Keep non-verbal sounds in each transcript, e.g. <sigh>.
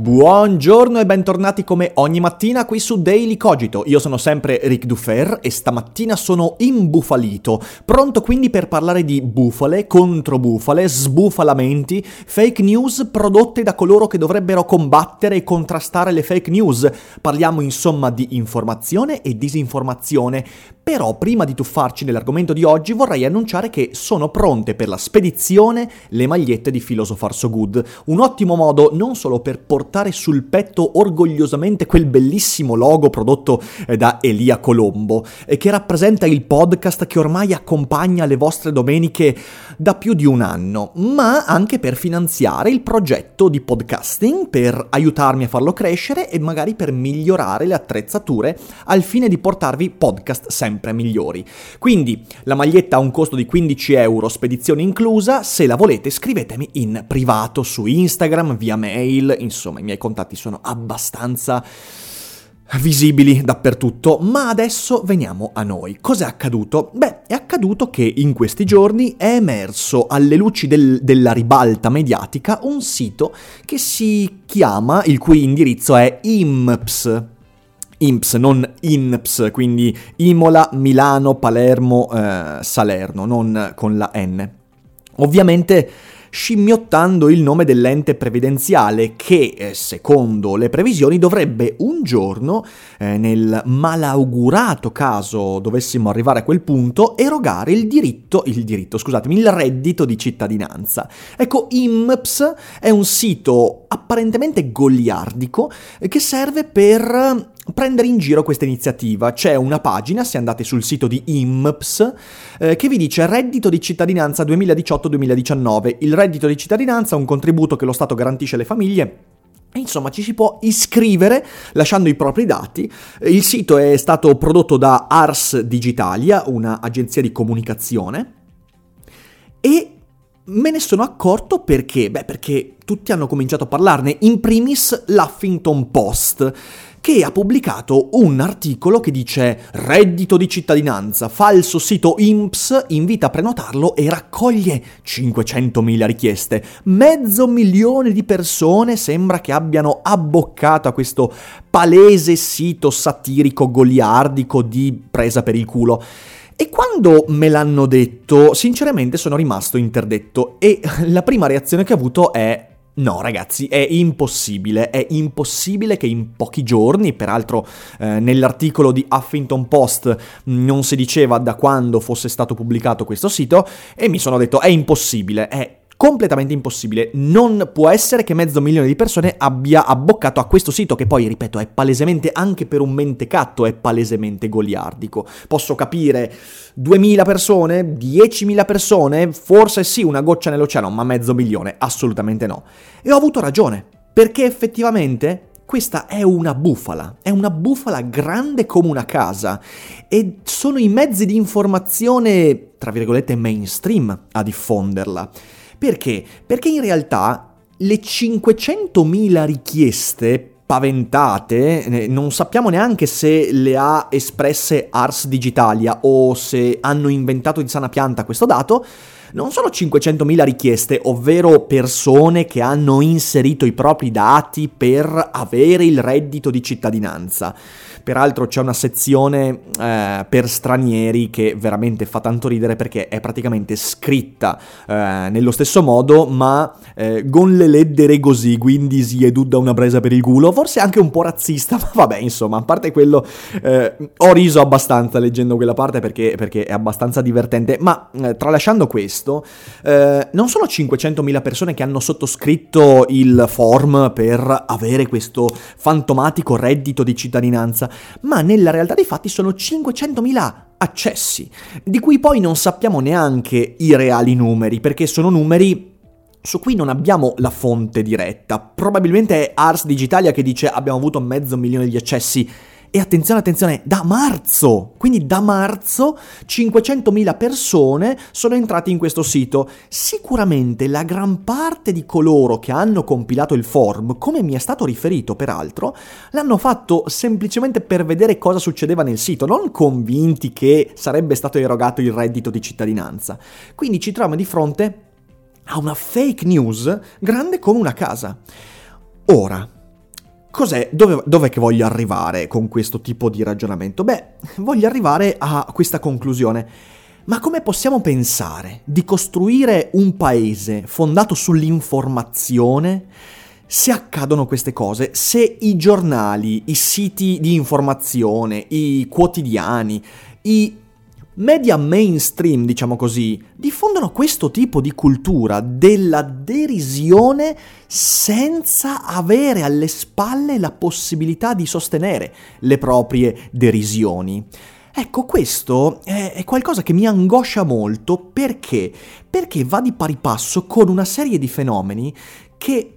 Buongiorno e bentornati come ogni mattina qui su Daily Cogito. Io sono sempre Ric Dufer e stamattina sono imbufalito, pronto quindi per parlare di bufale, controbufale, sbufalamenti, fake news prodotte da coloro che dovrebbero combattere e contrastare le fake news. Parliamo insomma di informazione e disinformazione. Però prima di tuffarci nell'argomento di oggi vorrei annunciare che sono pronte per la spedizione le magliette di Philosopher So Good, un ottimo modo non solo per portare portare sul petto orgogliosamente quel bellissimo logo prodotto eh, da Elia Colombo, e che rappresenta il podcast che ormai accompagna le vostre domeniche da più di un anno, ma anche per finanziare il progetto di podcasting, per aiutarmi a farlo crescere e magari per migliorare le attrezzature al fine di portarvi podcast sempre migliori. Quindi la maglietta ha un costo di 15 euro, spedizione inclusa, se la volete scrivetemi in privato su Instagram, via mail, insomma i miei contatti sono abbastanza visibili dappertutto, ma adesso veniamo a noi. Cos'è accaduto? Beh, è accaduto che in questi giorni è emerso alle luci del, della ribalta mediatica un sito che si chiama, il cui indirizzo è IMPS. IMPS, non INPS, quindi Imola, Milano, Palermo, eh, Salerno, non con la N. Ovviamente scimmiottando il nome dell'ente previdenziale che, eh, secondo le previsioni, dovrebbe un giorno, eh, nel malaugurato caso dovessimo arrivare a quel punto, erogare il diritto, il diritto, scusatemi, il reddito di cittadinanza. Ecco, IMPS è un sito apparentemente goliardico eh, che serve per prendere in giro questa iniziativa. C'è una pagina, se andate sul sito di IMPS, eh, che vi dice reddito di cittadinanza 2018-2019. Il reddito di cittadinanza è un contributo che lo Stato garantisce alle famiglie Insomma, ci si può iscrivere lasciando i propri dati. Il sito è stato prodotto da Ars Digitalia, un'agenzia di comunicazione, e me ne sono accorto perché? Beh, perché tutti hanno cominciato a parlarne, in primis l'Huffington Post che ha pubblicato un articolo che dice reddito di cittadinanza, falso sito INPS invita a prenotarlo e raccoglie 500.000 richieste. Mezzo milione di persone sembra che abbiano abboccato a questo palese sito satirico goliardico di presa per il culo. E quando me l'hanno detto, sinceramente sono rimasto interdetto e <laughs> la prima reazione che ho avuto è No, ragazzi, è impossibile, è impossibile che in pochi giorni, peraltro eh, nell'articolo di Huffington Post non si diceva da quando fosse stato pubblicato questo sito, e mi sono detto è impossibile, è completamente impossibile. Non può essere che mezzo milione di persone abbia abboccato a questo sito che poi, ripeto, è palesemente anche per un mentecatto, è palesemente goliardico. Posso capire 2000 persone, 10.000 persone, forse sì, una goccia nell'oceano, ma mezzo milione, assolutamente no. E ho avuto ragione, perché effettivamente questa è una bufala, è una bufala grande come una casa e sono i mezzi di informazione, tra virgolette, mainstream a diffonderla. Perché? Perché in realtà le 500.000 richieste paventate, non sappiamo neanche se le ha espresse Ars Digitalia o se hanno inventato di sana pianta questo dato, non sono 500.000 richieste, ovvero persone che hanno inserito i propri dati per avere il reddito di cittadinanza. Peraltro c'è una sezione eh, per stranieri che veramente fa tanto ridere perché è praticamente scritta eh, nello stesso modo, ma eh, con le lettere così, quindi si è da una presa per il culo, forse anche un po' razzista, <laughs> ma vabbè, insomma, a parte quello, eh, ho riso abbastanza leggendo quella parte perché, perché è abbastanza divertente, ma eh, tralasciando questo, eh, non sono 500.000 persone che hanno sottoscritto il form per avere questo fantomatico reddito di cittadinanza, ma nella realtà dei fatti sono 500.000 accessi, di cui poi non sappiamo neanche i reali numeri, perché sono numeri su cui non abbiamo la fonte diretta. Probabilmente è Ars Digitalia che dice abbiamo avuto mezzo milione di accessi. E attenzione, attenzione, da marzo! Quindi da marzo 500.000 persone sono entrate in questo sito. Sicuramente la gran parte di coloro che hanno compilato il form, come mi è stato riferito peraltro, l'hanno fatto semplicemente per vedere cosa succedeva nel sito, non convinti che sarebbe stato erogato il reddito di cittadinanza. Quindi ci troviamo di fronte a una fake news grande come una casa. Ora, cos'è? Dove, dov'è che voglio arrivare con questo tipo di ragionamento? Beh, voglio arrivare a questa conclusione. Ma come possiamo pensare di costruire un paese fondato sull'informazione se accadono queste cose? Se i giornali, i siti di informazione, i quotidiani, i media mainstream, diciamo così, diffondono questo tipo di cultura della derisione senza avere alle spalle la possibilità di sostenere le proprie derisioni. Ecco, questo è, qualcosa che mi angoscia molto perché? Perché va di pari passo con una serie di fenomeni che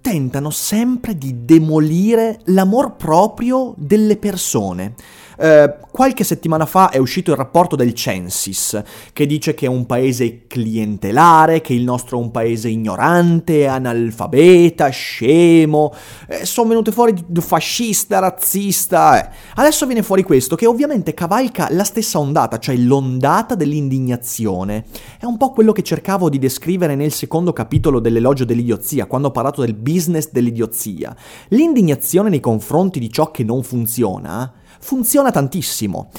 tentano sempre di demolire l'amor proprio delle persone. Eh, qualche settimana fa è uscito il rapporto del Censis, che dice che è un paese clientelare, che il nostro è un paese ignorante, analfabeta, scemo, eh, sono venute fuori fascista, razzista. Eh. Adesso viene fuori questo, che ovviamente cavalca la stessa ondata, cioè l'ondata dell'indignazione. È un po' quello che cercavo di descrivere nel secondo capitolo dell'elogio dell'idiozia, quando ho parlato del business dell'idiozia. L'indignazione nei confronti di ciò che non funziona funziona tantissimo.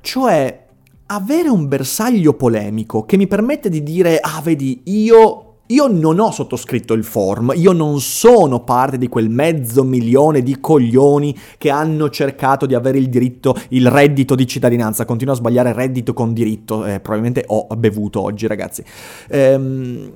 Cioè, avere un bersaglio polemico che mi permette di dire, ah, vedi, io io non ho sottoscritto il form, io non sono parte di quel mezzo milione di coglioni che hanno cercato di avere il diritto, il reddito di cittadinanza. Continuo a sbagliare reddito con diritto, eh, probabilmente ho bevuto oggi ragazzi. Ehm,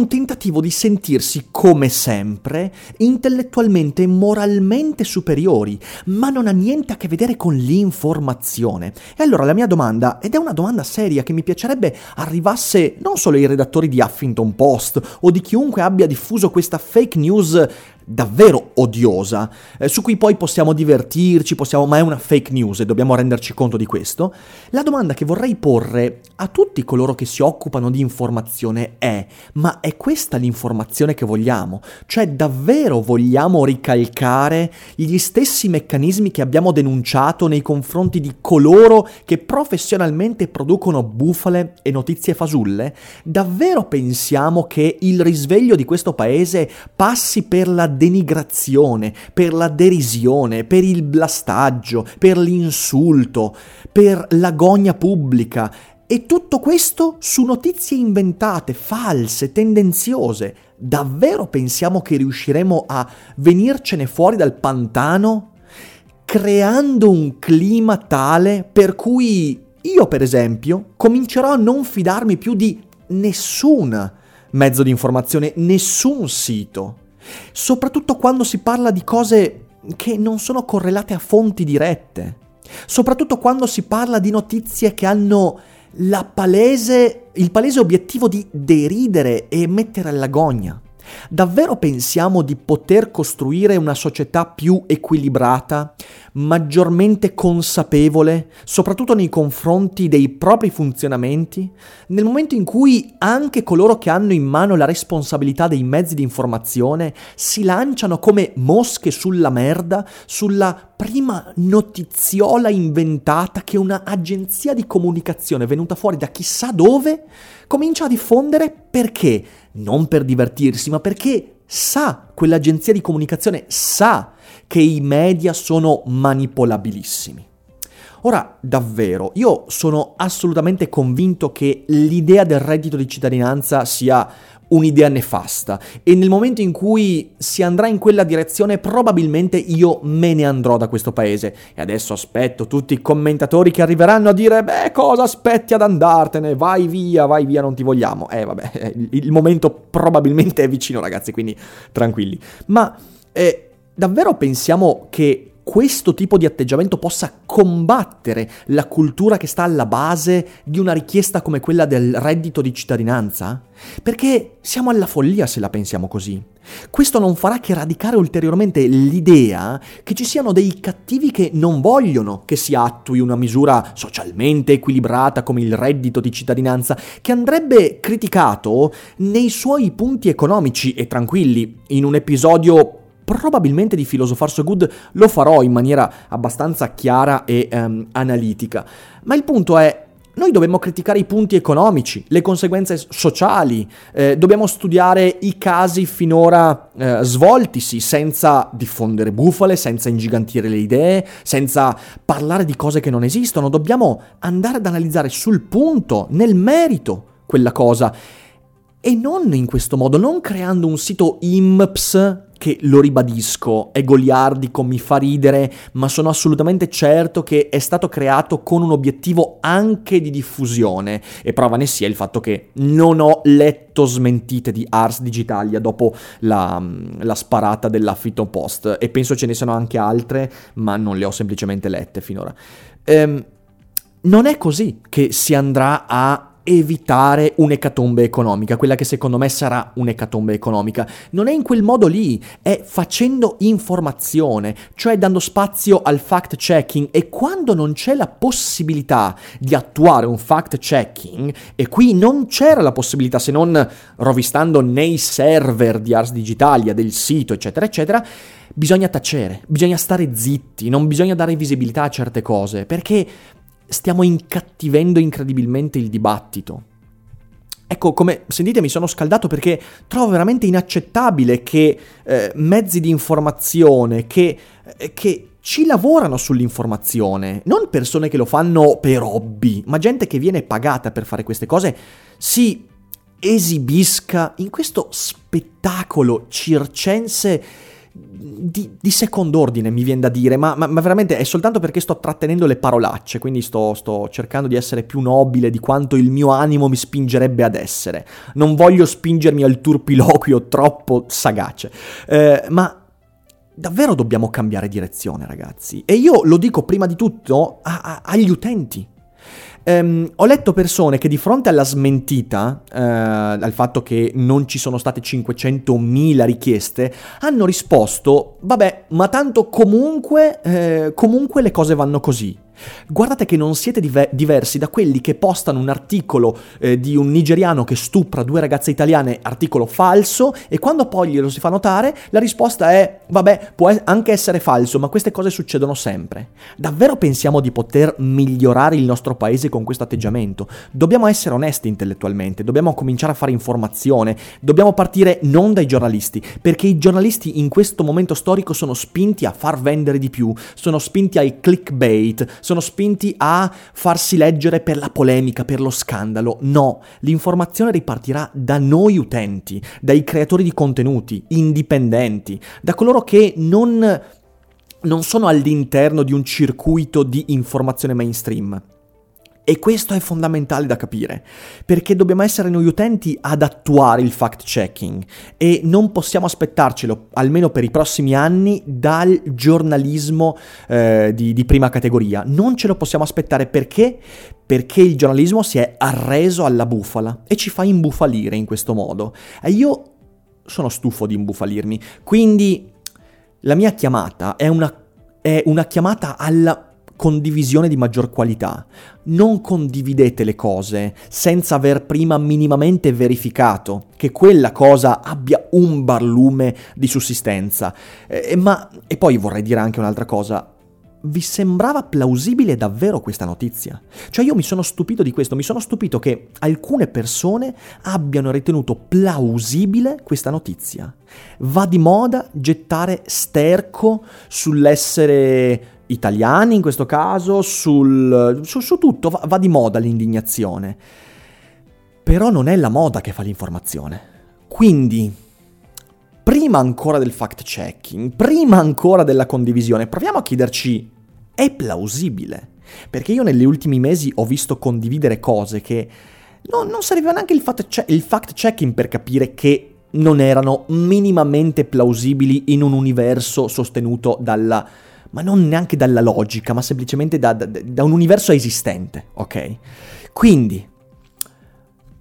un tentativo di sentirsi, come sempre, intellettualmente e moralmente superiori, ma non ha niente a che vedere con l'informazione. E allora la mia domanda, ed è una domanda seria che mi piacerebbe arrivasse non solo ai redattori di Huffington Post o di chiunque abbia diffuso questa fake news davvero odiosa, eh, su cui poi possiamo divertirci, possiamo, ma è una fake news e dobbiamo renderci conto di questo, la domanda che vorrei porre a tutti coloro che si occupano di informazione è, ma è questa l'informazione che vogliamo? Cioè davvero vogliamo ricalcare gli stessi meccanismi che abbiamo denunciato nei confronti di coloro che professionalmente producono bufale e notizie fasulle? Davvero pensiamo che il risveglio di questo paese passi per la denigrazione, per la derisione, per il blastaggio, per l'insulto, per l'agonia pubblica. E tutto questo su notizie inventate, false, tendenziose. Davvero pensiamo che riusciremo a venircene fuori dal pantano creando un clima tale per cui io, per esempio, comincerò a non fidarmi più di nessun mezzo di informazione, nessun sito soprattutto quando si parla di cose che non sono correlate a fonti dirette, soprattutto quando si parla di notizie che hanno palese, il palese obiettivo di deridere e mettere all'agonia. Davvero pensiamo di poter costruire una società più equilibrata, maggiormente consapevole, soprattutto nei confronti dei propri funzionamenti, nel momento in cui anche coloro che hanno in mano la responsabilità dei mezzi di informazione si lanciano come mosche sulla merda, sulla prima notiziola inventata che un'agenzia di comunicazione venuta fuori da chissà dove comincia a diffondere perché? Non per divertirsi, ma perché sa, quell'agenzia di comunicazione sa che i media sono manipolabilissimi. Ora, davvero, io sono assolutamente convinto che l'idea del reddito di cittadinanza sia un'idea nefasta. E nel momento in cui si andrà in quella direzione probabilmente io me ne andrò da questo paese. E adesso aspetto tutti i commentatori che arriveranno a dire beh cosa aspetti ad andartene? Vai via vai via non ti vogliamo. Eh vabbè <laughs> il momento probabilmente è vicino ragazzi quindi tranquilli. Ma eh, davvero pensiamo che questo tipo di atteggiamento possa combattere la cultura che sta alla base di una richiesta come quella del reddito di cittadinanza? Perché siamo alla follia se la pensiamo così. Questo non farà che radicare ulteriormente l'idea che ci siano dei cattivi che non vogliono che si attui una misura socialmente equilibrata come il reddito di cittadinanza, che andrebbe criticato nei suoi punti economici e tranquilli, in un episodio probabilmente di Philosopher So Good lo farò in maniera abbastanza chiara e um, analitica. Ma il punto è, noi dobbiamo criticare i punti economici, le conseguenze sociali, eh, dobbiamo studiare i casi finora eh, svoltisi senza diffondere bufale, senza ingigantire le idee, senza parlare di cose che non esistono, dobbiamo andare ad analizzare sul punto, nel merito, quella cosa. E non in questo modo, non creando un sito IMPS che lo ribadisco, è goliardico, mi fa ridere, ma sono assolutamente certo che è stato creato con un obiettivo anche di diffusione e prova ne sia il fatto che non ho letto smentite di Ars Digitalia dopo la, la sparata dell'affitto post e penso ce ne siano anche altre, ma non le ho semplicemente lette finora. Ehm, non è così che si andrà a evitare un'ecatombe economica, quella che secondo me sarà un'ecatombe economica. Non è in quel modo lì, è facendo informazione, cioè dando spazio al fact checking e quando non c'è la possibilità di attuare un fact checking, e qui non c'era la possibilità se non rovistando nei server di Ars Digitalia, del sito, eccetera, eccetera, bisogna tacere, bisogna stare zitti, non bisogna dare visibilità a certe cose, perché stiamo incattivendo incredibilmente il dibattito. Ecco, come sentite mi sono scaldato perché trovo veramente inaccettabile che eh, mezzi di informazione, che, eh, che ci lavorano sull'informazione, non persone che lo fanno per hobby, ma gente che viene pagata per fare queste cose, si esibisca in questo spettacolo circense di, di secondo ordine, mi viene da dire, ma, ma, ma, veramente è soltanto perché sto trattenendo le parolacce, quindi sto, sto, cercando di essere più nobile di quanto il mio animo mi spingerebbe ad essere. Non voglio spingermi al turpiloquio troppo sagace, eh, ma davvero dobbiamo cambiare direzione, ragazzi. E io lo dico prima di tutto a, a, agli utenti. Um, ho letto persone che di fronte alla smentita, uh, al fatto che non ci sono state 500.000 richieste, hanno risposto, vabbè, ma tanto comunque, eh, comunque le cose vanno così. Guardate che non siete diver- diversi da quelli che postano un articolo eh, di un nigeriano che stupra due ragazze italiane, articolo falso, e quando poi glielo si fa notare, la risposta è, vabbè, può anche essere falso, ma queste cose succedono sempre. Davvero pensiamo di poter migliorare il nostro paese con questo atteggiamento? Dobbiamo essere onesti intellettualmente, dobbiamo cominciare a fare informazione, dobbiamo partire non dai giornalisti, perché i giornalisti in questo momento storico sono spinti a far vendere di più, sono spinti al clickbait, sono spinti a farsi leggere per la polemica, per lo scandalo. No, l'informazione ripartirà da noi utenti, dai creatori di contenuti, indipendenti, da coloro che non, non sono all'interno di un circuito di informazione mainstream. E questo è fondamentale da capire, perché dobbiamo essere noi utenti ad attuare il fact checking e non possiamo aspettarcelo, almeno per i prossimi anni, dal giornalismo eh, di, di prima categoria. Non ce lo possiamo aspettare perché? Perché il giornalismo si è arreso alla bufala e ci fa imbufalire in questo modo. E io sono stufo di imbufalirmi, quindi la mia chiamata è una, è una chiamata alla condivisione di maggior qualità. Non condividete le cose senza aver prima minimamente verificato che quella cosa abbia un barlume di sussistenza. Eh, ma, e poi vorrei dire anche un'altra cosa, vi sembrava plausibile davvero questa notizia? Cioè io mi sono stupito di questo, mi sono stupito che alcune persone abbiano ritenuto plausibile questa notizia. Va di moda gettare sterco sull'essere italiani in questo caso, sul, su, su tutto, va, va di moda l'indignazione. Però non è la moda che fa l'informazione. Quindi, prima ancora del fact checking, prima ancora della condivisione, proviamo a chiederci, è plausibile? Perché io negli ultimi mesi ho visto condividere cose che no, non serviva neanche il fact, che- il fact checking per capire che non erano minimamente plausibili in un universo sostenuto dalla ma non neanche dalla logica, ma semplicemente da, da, da un universo esistente, ok? Quindi,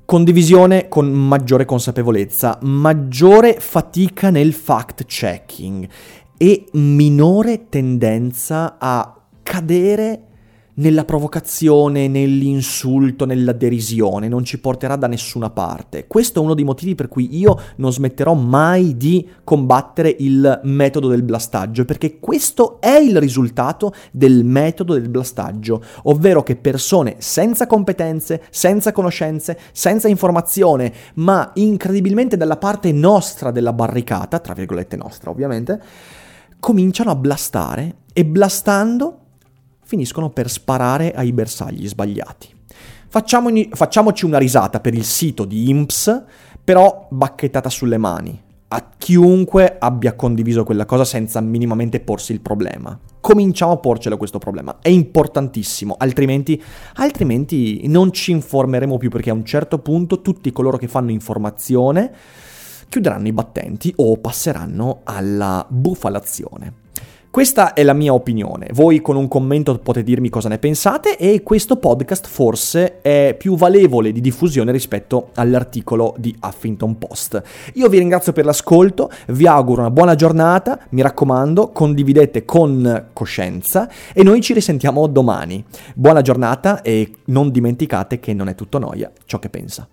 condivisione con maggiore consapevolezza, maggiore fatica nel fact checking e minore tendenza a cadere nella provocazione, nell'insulto, nella derisione, non ci porterà da nessuna parte. Questo è uno dei motivi per cui io non smetterò mai di combattere il metodo del blastaggio, perché questo è il risultato del metodo del blastaggio, ovvero che persone senza competenze, senza conoscenze, senza informazione, ma incredibilmente dalla parte nostra della barricata, tra virgolette nostra ovviamente, cominciano a blastare e blastando finiscono per sparare ai bersagli sbagliati. facciamoci una risata per il sito di IMPS, però bacchettata sulle mani, a chiunque abbia condiviso quella cosa senza minimamente porsi il problema. Cominciamo a porcelo questo problema, è importantissimo, altrimenti, altrimenti non ci informeremo più perché a un certo punto tutti coloro che fanno informazione chiuderanno i battenti o passeranno alla bufalazione. Questa è la mia opinione, voi con un commento potete dirmi cosa ne pensate e questo podcast forse è più valevole di diffusione rispetto all'articolo di Huffington Post. Io vi ringrazio per l'ascolto, vi auguro una buona giornata, mi raccomando condividete con coscienza e noi ci risentiamo domani. Buona giornata e non dimenticate che non è tutto noia ciò che pensa.